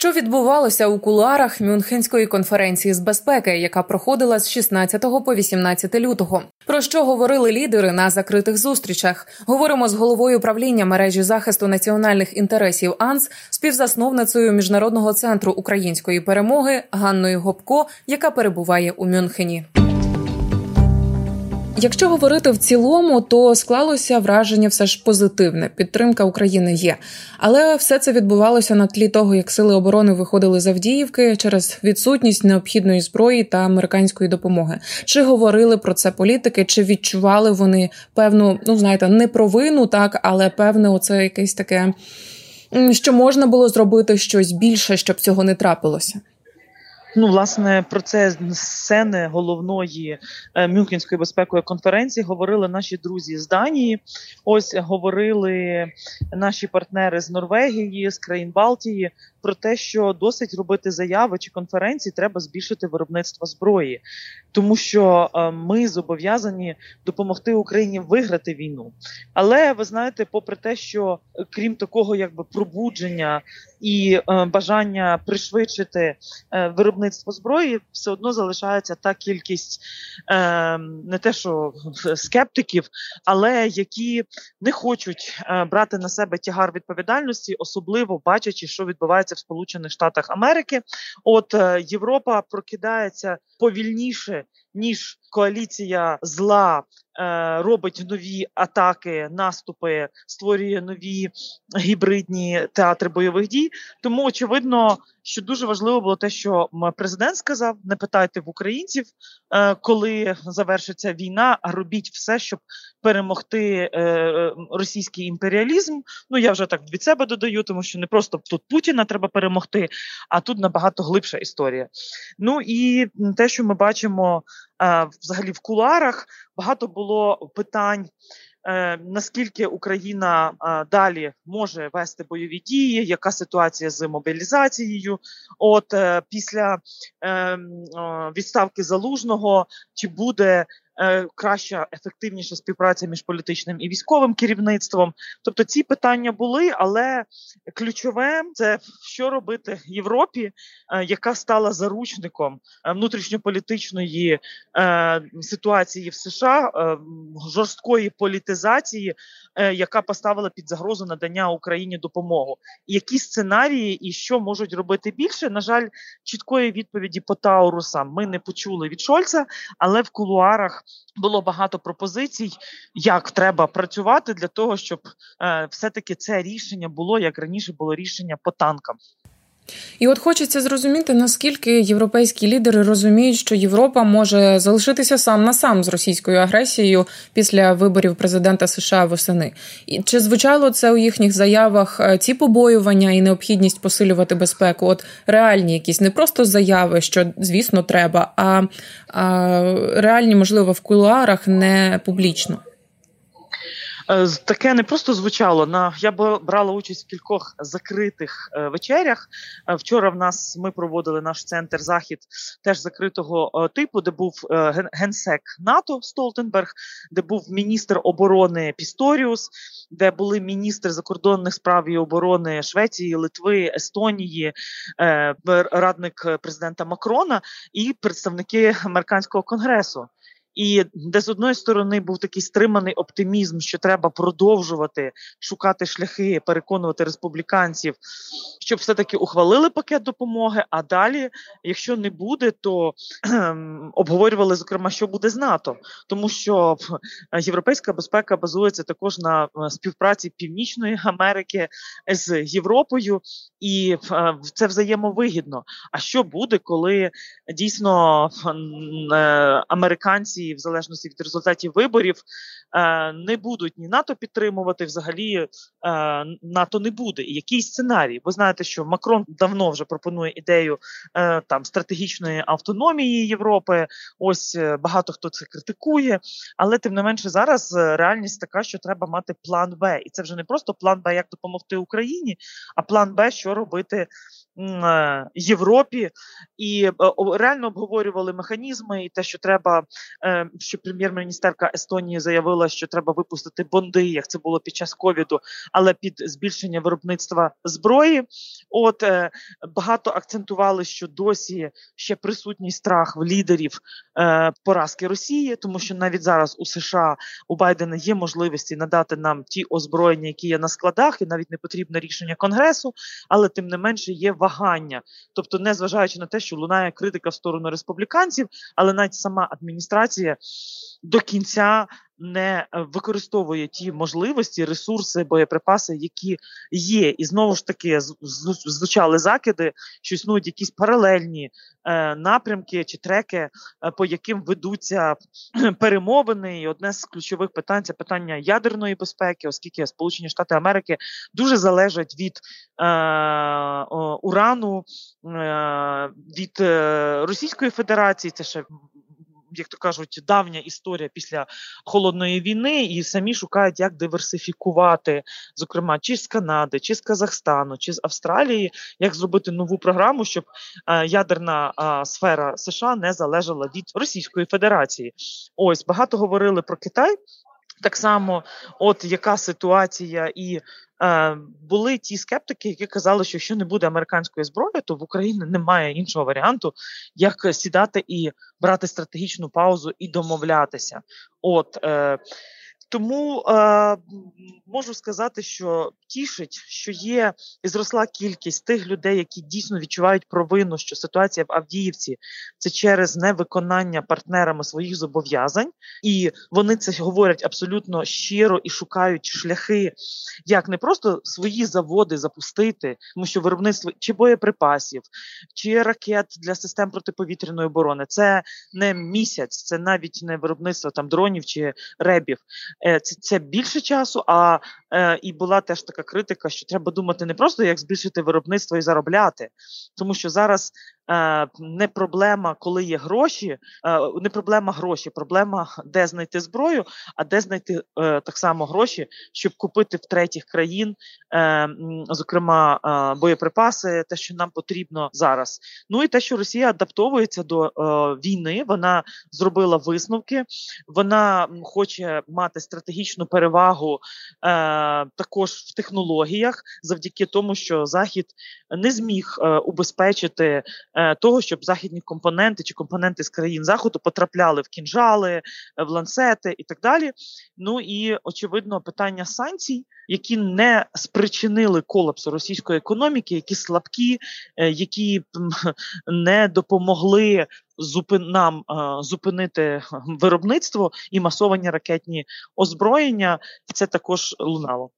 Що відбувалося у кулуарах Мюнхенської конференції з безпеки, яка проходила з 16 по 18 лютого? Про що говорили лідери на закритих зустрічах? Говоримо з головою правління мережі захисту національних інтересів АНС, співзасновницею міжнародного центру української перемоги Ганною Гопко, яка перебуває у Мюнхені. Якщо говорити в цілому, то склалося враження все ж позитивне. Підтримка України є, але все це відбувалося на тлі того, як сили оборони виходили з Авдіївки через відсутність необхідної зброї та американської допомоги. Чи говорили про це політики, чи відчували вони певну, ну знаєте, не провину, так але певне, оце якесь таке, що можна було зробити щось більше, щоб цього не трапилося. Ну, власне, про це сцени головної е, Мюнхенської безпекової конференції говорили наші друзі з Данії. Ось говорили наші партнери з Норвегії, з країн Балтії про те, що досить робити заяви чи конференції треба збільшити виробництво зброї, тому що е, ми зобов'язані допомогти Україні виграти війну. Але ви знаєте, попри те, що е, крім такого, якби пробудження і е, бажання пришвидшити виробництво зброї, все одно залишається та кількість не те, що скептиків, але які не хочуть брати на себе тягар відповідальності, особливо бачачи, що відбувається в Сполучених Штатах Америки. От е, Європа прокидається повільніше ніж коаліція зла е, робить нові атаки, наступи, створює нові гібридні театри бойових дій. Тому очевидно, що дуже важливо було те, що президент сказав: не питайте в українців, е, коли завершиться війна, а робіть все, щоб перемогти е, російський імперіалізм. Ну я вже так від себе додаю, тому що не просто тут Путіна треба перемогти, а тут набагато глибша історія. Ну і те, що ми бачимо взагалі в куларах багато було питань. Е, наскільки Україна далі може вести бойові дії? Яка ситуація з мобілізацією? От е, після ем, відставки залужного чи буде краща, ефективніша співпраця між політичним і військовим керівництвом. Тобто ці питання були, але ключове це що робити Європі, е, яка стала заручником е, внутрішньополітичної ситуації в США, жорсткої політизації, яка поставила під загрозу надання Україні допомогу. Які сценарії і що можуть робити більше? На жаль, чіткої відповіді по Таурусам ми не почули від Шольца, але в кулуарах було багато пропозицій, як треба працювати для того, щоб е, все-таки це рішення було як раніше було рішення по танкам. І от хочеться зрозуміти, наскільки європейські лідери розуміють, що Європа може залишитися сам на сам з російською агресією після виборів президента США восени. І чи звучало це у їхніх заявах е, ці побоювання і необхідність посилювати безпеку? От реальні якісь не просто заяви, що звісно треба, а, а реальні, можливо, в кулуарах не публічно. Е, таке не просто звучало. На я брала участь в кількох закритих е, вечерях. Е, вчора в нас ми проводили наш центр захід теж закритого типу, де був генсек НАТО Столтенберг, де був міністр оборони Пісторіус, де були міністри закордонних справ і оборони Швеції, Литви, Естонії, радник президента Макрона і представники американського конгресу. І де з одної сторони був такий стриманий оптимізм, що треба продовжувати шукати шляхи, переконувати республіканців, щоб все-таки ухвалили пакет допомоги. А далі, якщо не буде, то обговорювали зокрема, що буде з НАТО, тому що європейська безпека базується також на е, співпраці Північної Америки з Європою, і е, це взаємовигідно. А що буде, коли дійсно е, американці? в залежності від результатів виборів, е, не будуть ні НАТО підтримувати, взагалі е, НАТО не буде. І який сценарій? Ви знаєте, що Макрон давно вже пропонує ідею е, там стратегічної автономії Європи. Ось багато хто це критикує, але тим не менше зараз реальність така, що треба мати план Б, і це вже не просто план Б, як допомогти Україні, а план Б, що робити Європі, і реально обговорювали механізми, і те, що треба, що прем'єр-міністерка Естонії заявила що треба випустити бонди, як це було під час ковіду, але під збільшення виробництва зброї. От е, багато акцентували, що досі ще присутній страх в лідерів е, поразки Росії, тому що навіть зараз у США у Байдена є можливості надати нам ті озброєння, які є на складах, і навіть не потрібне рішення конгресу, але тим не менше є вагання. Тобто, не зважаючи на те, що лунає критика в сторону республіканців, але навіть сама адміністрація до кінця не використовує ті можливості, ресурси, боєприпаси, які є, і знову ж таки звучали закиди, що існують якісь паралельні е, напрямки чи треки, е, по яким ведуться перемовини. І одне з ключових питань це питання ядерної безпеки, оскільки Сполучені Штати Америки дуже залежать від е, урану е, від е, Російської Федерації. Це ще як то кажуть, давня історія після холодної війни, і самі шукають, як диверсифікувати, зокрема, чи з Канади, чи з Казахстану, чи з Австралії, як зробити нову програму, щоб е, ядерна е, сфера США не залежала від Російської Федерації. Ось багато говорили про Китай. Так само, от яка ситуація, і були ті скептики, які казали, що якщо не буде американської зброї, то в Україні немає іншого варіанту, як сідати і брати стратегічну паузу і домовлятися. От е, тому е, можу сказати, що тішить, що є і зросла кількість тих людей, які дійсно відчувають провину, що ситуація в Авдіївці це через невиконання партнерами своїх зобов'язань, і вони це говорять абсолютно щиро і шукають шляхи, як не просто свої заводи запустити, тому що виробництво чи боєприпасів, чи ракет для систем протиповітряної оборони це не місяць, це навіть не виробництво там дронів чи ребів. Е, це це більше часу. А е, і була теж така критика, що треба думати не просто як збільшити виробництво і заробляти, тому що зараз не проблема, коли є гроші, е, не проблема гроші, проблема де знайти зброю, а де знайти е, так само гроші, щоб купити в третіх країн, зокрема боєприпаси, те, що нам потрібно зараз. Ну і те, що Росія адаптовується до війни, вона зробила висновки, вона хоче мати стратегічну перевагу також в технологіях, завдяки тому, що Захід не зміг убезпечити. Е, того, щоб західні компоненти чи компоненти з країн заходу потрапляли в кінжали, е, в ланцети і так далі. Ну і очевидно, питання санкцій, які не спричинили колапсу російської економіки, які слабкі, е, які не допомогли нам зупинити виробництво і масовані ракетні озброєння. Це також лунало.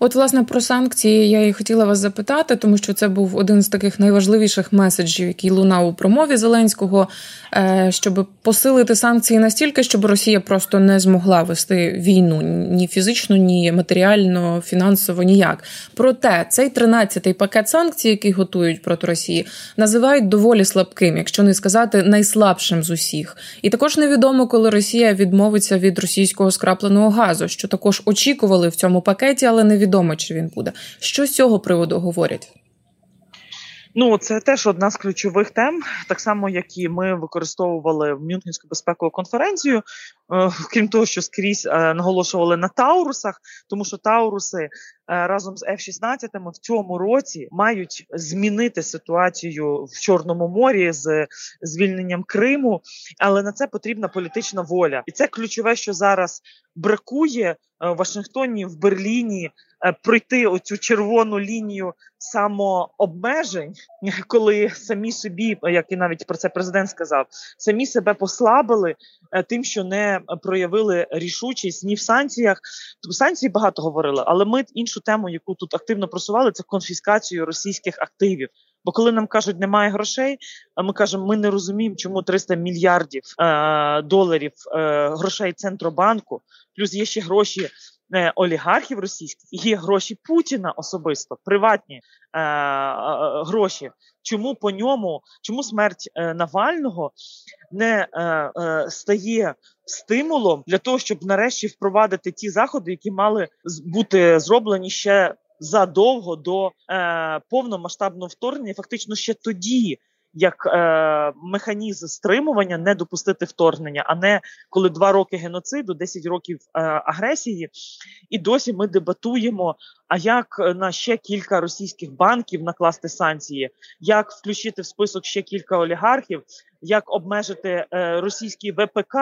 От, власне, про санкції я і хотіла вас запитати, тому що це був один з таких найважливіших меседжів, який лунав у промові Зеленського, е, щоб посилити санкції настільки, щоб Росія просто не змогла вести війну ні фізично, ні матеріально, фінансово, ніяк. Проте цей 13-й пакет санкцій, який готують проти Росії, називають доволі слабким, якщо не сказати найслабшим з усіх. І також невідомо, коли Росія відмовиться від російського скрапленого газу, що також очікували в цьому пакеті але невідомо, чи він буде. Що з цього приводу говорять? Ну, це теж одна з ключових тем, так само як і ми використовували в Мюнхенську безпекову конференцію, крім того, що скрізь е, наголошували на Таурусах, тому що Тауруси е, разом з F-16 в цьому році мають змінити ситуацію в Чорному морі з звільненням Криму, але на це потрібна політична воля, і це ключове, що зараз бракує в Вашингтоні, в Берліні. Пройти оцю червону лінію самообмежень, коли самі собі, як і навіть про це президент сказав, самі себе послабили е, тим, що не проявили рішучість ні в санкціях. Тобто санкції багато говорили, але ми іншу тему, яку тут активно просували, це конфіскацію російських активів. Бо коли нам кажуть, немає грошей, а ми кажемо, ми не розуміємо, чому 300 мільярдів е, доларів е, грошей центробанку, плюс є ще гроші олігархів російських, є гроші Путіна особисто, приватні е, е, гроші. Чому по ньому, чому смерть е, Навального не е, е, стає стимулом для того, щоб нарешті впровадити ті заходи, які мали бути зроблені ще задовго до е, повномасштабного вторгнення, фактично ще тоді. Як е, механізм стримування не допустити вторгнення, а не коли два роки геноциду, 10 років е, агресії, і досі ми дебатуємо. А як на ще кілька російських банків накласти санкції, як включити в список ще кілька олігархів, як обмежити е, російський ВПК,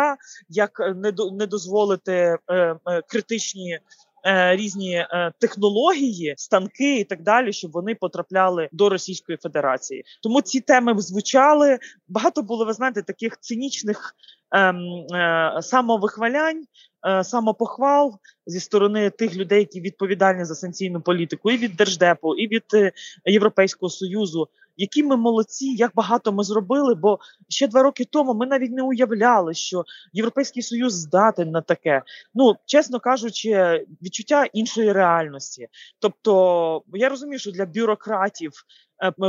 як не не дозволити е, е, критичні Е, різні е, технології, станки і так далі, щоб вони потрапляли до Російської Федерації. Тому ці теми звучали. Багато було ви знаєте таких цинічних ем, е, самовихвалянь. Е, самопохвал зі сторони тих людей, які відповідальні за санкційну політику, і від держдепу, і від Європейського союзу які ми молодці, як багато ми зробили. Бо ще два роки тому ми навіть не уявляли, що Європейський Союз здатен на таке. Ну чесно кажучи, відчуття іншої реальності. Тобто, я розумію, що для бюрократів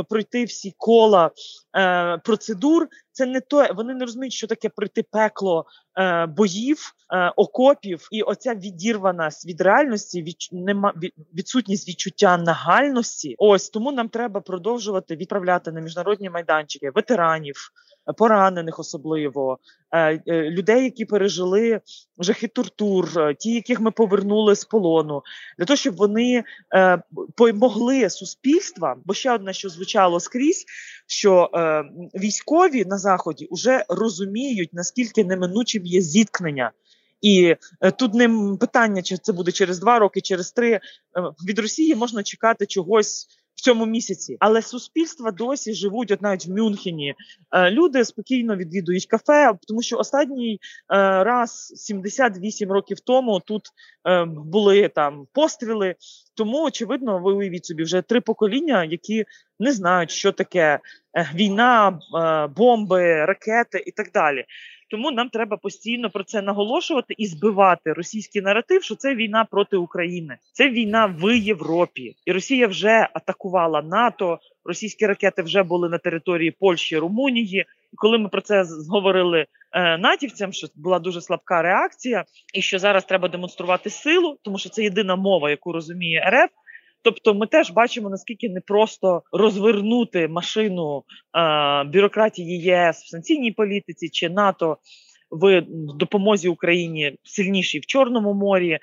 пройти всі кола е, процедур. Це не то, вони не розуміють, що таке пройти пекло е, боїв, е, окопів, і оця відірваність від реальності, від нема від, відсутність відчуття нагальності. Ось тому нам треба продовжувати відправляти на міжнародні майданчики ветеранів поранених, особливо е, е, людей, які пережили жахи тортур, е, ті, яких ми повернули з полону, для того, щоб вони помогли суспільствам, бо ще одне, що звучало скрізь, що військові на заході вже розуміють наскільки неминучим є зіткнення. І тут не питання, чи це буде через два роки, через три від Росії можна чекати чогось в цьому місяці. Але суспільства досі живуть, от навіть в Мюнхені. Е, люди спокійно відвідують кафе, тому що останній е, раз 78 років тому тут е, були там постріли. Тому очевидно, ви уявіть собі вже три покоління, які не знають, що таке війна, бомби, ракети і так далі. Тому нам треба постійно про це наголошувати і збивати російський наратив, що це війна проти України, це війна в Європі, і Росія вже атакувала НАТО. Російські ракети вже були на території Польщі, Румунії. І коли ми про це говорили е, натівцям, що була дуже слабка реакція, і що зараз треба демонструвати силу, тому що це єдина мова, яку розуміє РФ. Тобто, ми теж бачимо наскільки непросто розвернути машину е, бюрократії ЄС в санкційній політиці чи НАТО в допомозі Україні сильнішій в Чорному морі, е,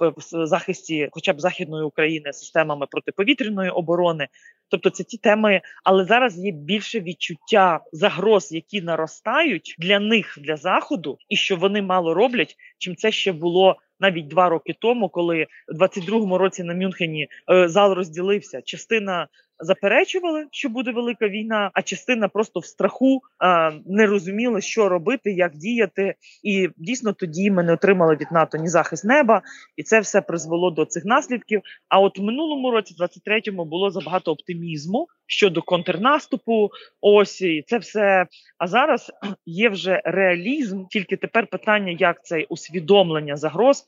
в захисті, хоча б західної України, системами протиповітряної оборони. Тобто це ті теми, але зараз є більше відчуття загроз, які наростають для них для заходу, і що вони мало роблять, чим це ще було навіть два роки тому, коли в 22-му році на Мюнхені е, зал розділився. Частина заперечували, що буде велика війна, а частина просто в страху е, не розуміла, що робити, як діяти. І дійсно тоді ми не отримали від НАТО ні захист неба, і це все призвело до цих наслідків. А от в минулому році, 23-му, було забагато оптимізму щодо контрнаступу. Ось і це все. А зараз є вже реалізм. Тільки тепер питання, як це усвідомлення загроз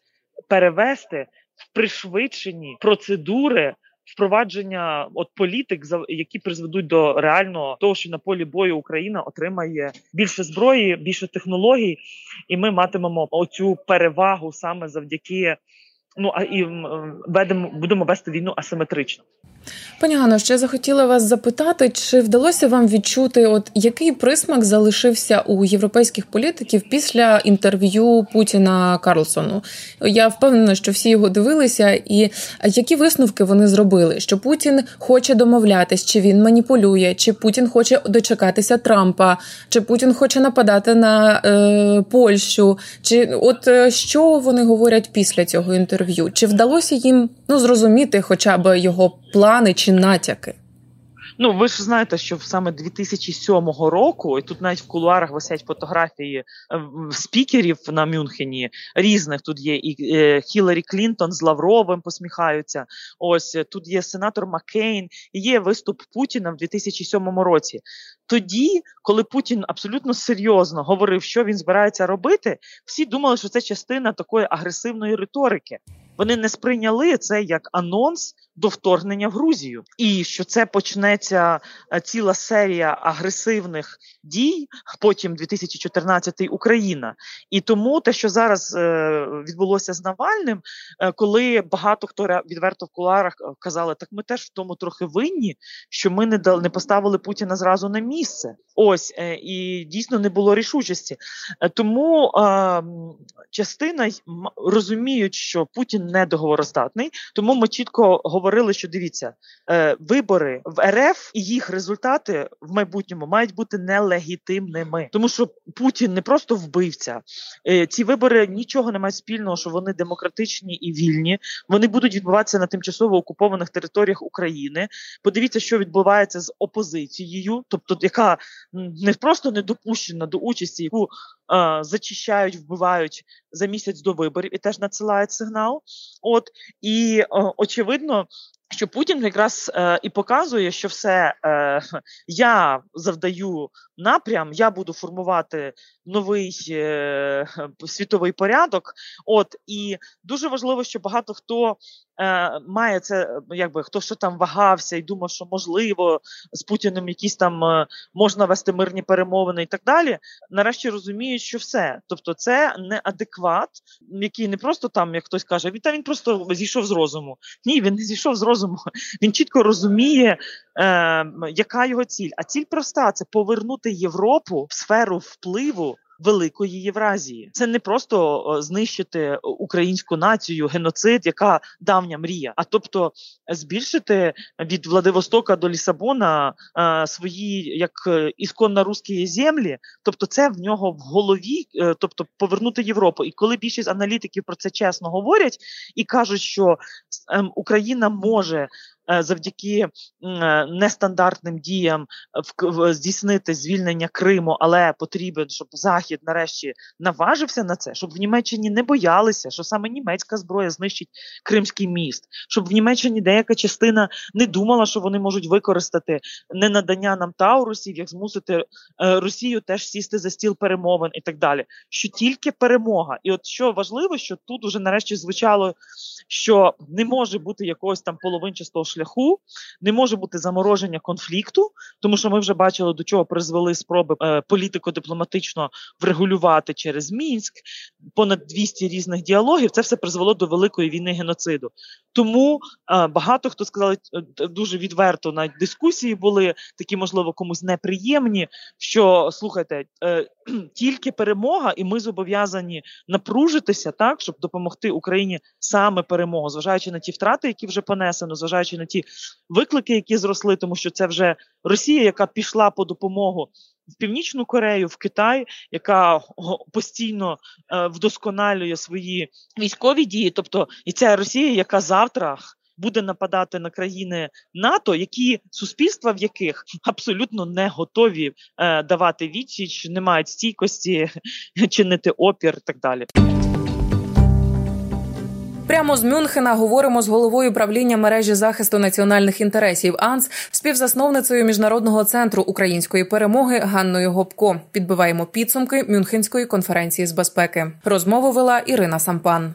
перевести в пришвидшені процедури. Впровадження от політик, які призведуть до реального того, що на полі бою Україна отримає більше зброї, більше технологій, і ми матимемо оцю перевагу саме завдяки ну а і ведемо будемо вести війну асиметрично. Пані Гано, ще захотіла вас запитати, чи вдалося вам відчути, от який присмак залишився у європейських політиків після інтерв'ю Путіна Карлсону? Я впевнена, що всі його дивилися, і які висновки вони зробили? Що Путін хоче домовлятись, чи він маніпулює, чи Путін хоче дочекатися Трампа, чи Путін хоче нападати на е, Польщу? Чи от е, що вони говорять після цього інтерв'ю? Чи вдалося їм ну зрозуміти, хоча б його плани чи натяки? Ну, ви ж знаєте, що саме 2007 року, і тут навіть в кулуарах висять фотографії е, спікерів на Мюнхені різних. Тут є і е, Хіларі Клінтон з Лавровим посміхаються. Ось е, тут є сенатор Маккейн, і є виступ Путіна в 2007 році. Тоді, коли Путін абсолютно серйозно говорив, що він збирається робити, всі думали, що це частина такої агресивної риторики. Вони не сприйняли це як анонс до вторгнення в Грузію, і що це почнеться е, ціла серія агресивних дій. Потім 2014 Україна, і тому те, що зараз е, відбулося з Навальним, е, коли багато хто відверто в куларах казали, так ми теж в тому трохи винні, що ми не дали не поставили Путіна зразу на місце. Ось і дійсно не було рішучості. Тому частина розуміють, що Путін не договоростатний, тому ми чітко говорили, що дивіться, е, вибори в РФ і їх результати в майбутньому мають бути нелегітимними, тому що Путін не просто вбивця. Е, ці вибори нічого не мають спільного, що вони демократичні і вільні. Вони будуть відбуватися на тимчасово окупованих територіях України. Подивіться, що відбувається з опозицією, тобто яка не просто не допущена до участі, яку зачищають, вбивають за місяць до виборів і теж надсилають сигнал. От і очевидно, що Путін якраз е, і показує, що все е, я завдаю напрям, я буду формувати новий е, світовий порядок. От і дуже важливо, що багато хто е, має це, якби хто що там вагався і думав, що можливо з Путіним якісь там е, можна вести мирні перемовини і так далі. Нарешті розуміють, що все, тобто, це не адекват, який не просто там, як хтось каже, він та він просто зійшов з розуму. Ні, він не зійшов з розуму. Він чітко розуміє, е, яка його ціль. А ціль проста: це повернути Європу в сферу впливу великої Євразії. Це не просто знищити українську націю, геноцид, яка давня мрія, а тобто збільшити від Владивостока до Лісабона е, свої як е, ісконно русські землі. Тобто, це в нього в голові, е, тобто повернути Європу. І коли більшість аналітиків про це чесно говорять і кажуть, що ем, Україна може завдяки е, нестандартним діям здійснити звільнення Криму, але потрібен, щоб Захід нарешті наважився на це, щоб в Німеччині не боялися, що саме німецька зброя знищить Кримський міст, щоб в Німеччині деяка частина не думала, що вони можуть використати ненадання нам Таурусів, як змусити е, Росію теж сісти за стіл перемовин і так далі. Що тільки перемога, і от що важливо, що тут уже нарешті звучало, що не може бути якогось там половинчастого шляху, не може бути замороження конфлікту, тому що ми вже бачили, до чого призвели спроби е, політико-дипломатично врегулювати через мінськ понад 200 різних діалогів. Це все призвело до великої війни геноциду. Тому е, багато хто сказали е, дуже відверто на дискусії були такі, можливо, комусь неприємні. Що слухайте, е, тільки перемога, і ми зобов'язані напружитися так, щоб допомогти Україні саме перемогу, зважаючи на ті втрати, які вже понесено, зважаючи на ті виклики, які зросли, тому що це вже Росія, яка пішла по допомогу. В Північну Корею, в Китай, яка постійно е, вдосконалює свої військові дії, тобто і ця Росія, яка завтра буде нападати на країни НАТО, які суспільства, в яких абсолютно не готові е, давати відсіч, не мають стійкості чинити опір, і так далі. Прямо з Мюнхена говоримо з головою правління мережі захисту національних інтересів АНС, співзасновницею міжнародного центру української перемоги Ганною Гопко. Підбиваємо підсумки Мюнхенської конференції з безпеки. Розмову вела Ірина Сампан.